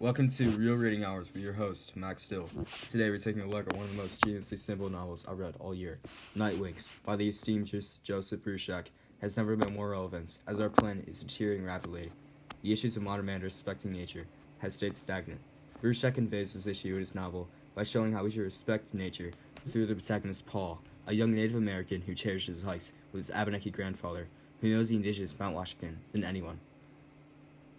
Welcome to Real Reading Hours with your host, Max Still. Today we're taking a look at one of the most geniusly simple novels I've read all year, Night by the esteemed Joseph Bruchac, has never been more relevant, as our planet is deteriorating rapidly. The issues of modern man respecting nature has stayed stagnant. Bruchac conveys this issue in his novel by showing how we should respect nature through the protagonist Paul, a young Native American who cherishes his hikes with his Abenaki grandfather, who knows the indigenous Mount Washington than anyone.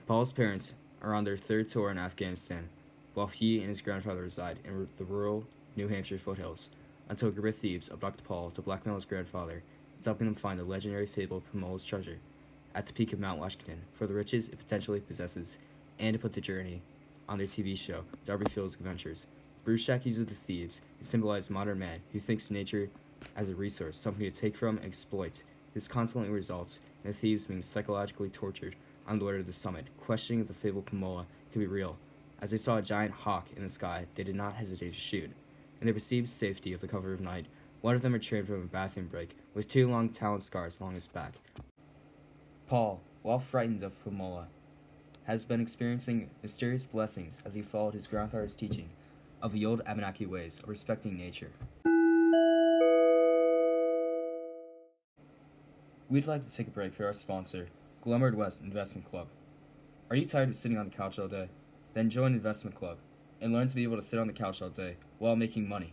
Paul's parents are on their third tour in Afghanistan, while he and his grandfather reside in the rural New Hampshire foothills, until of thieves abduct Paul to blackmail his grandfather and helping him find the legendary fabled Pomola's treasure at the peak of Mount Washington for the riches it potentially possesses, and to put the journey on their TV show, Darby Fields Adventures. Bruce Bruchac uses the thieves to symbolize modern man who thinks nature as a resource, something to take from and exploit. This constantly results in the thieves being psychologically tortured on the way to the summit, questioning if the fabled Pomola could be real. As they saw a giant hawk in the sky, they did not hesitate to shoot. In their perceived safety of the cover of night, one of them returned from a bathroom break with two long talon scars along his back. Paul, while frightened of Pomola, has been experiencing mysterious blessings as he followed his grandfather's teaching of the old Abenaki ways of respecting nature. We'd like to take a break for our sponsor, Glenbard West Investment Club. Are you tired of sitting on the couch all day? Then join Investment Club and learn to be able to sit on the couch all day while making money.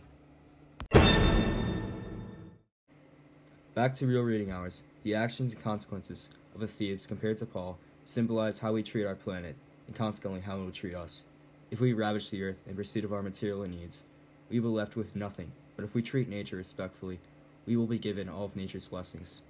Back to real reading hours. The actions and consequences of the thieves compared to Paul symbolize how we treat our planet and consequently how it will treat us. If we ravage the earth in pursuit of our material needs, we will be left with nothing. But if we treat nature respectfully, we will be given all of nature's blessings.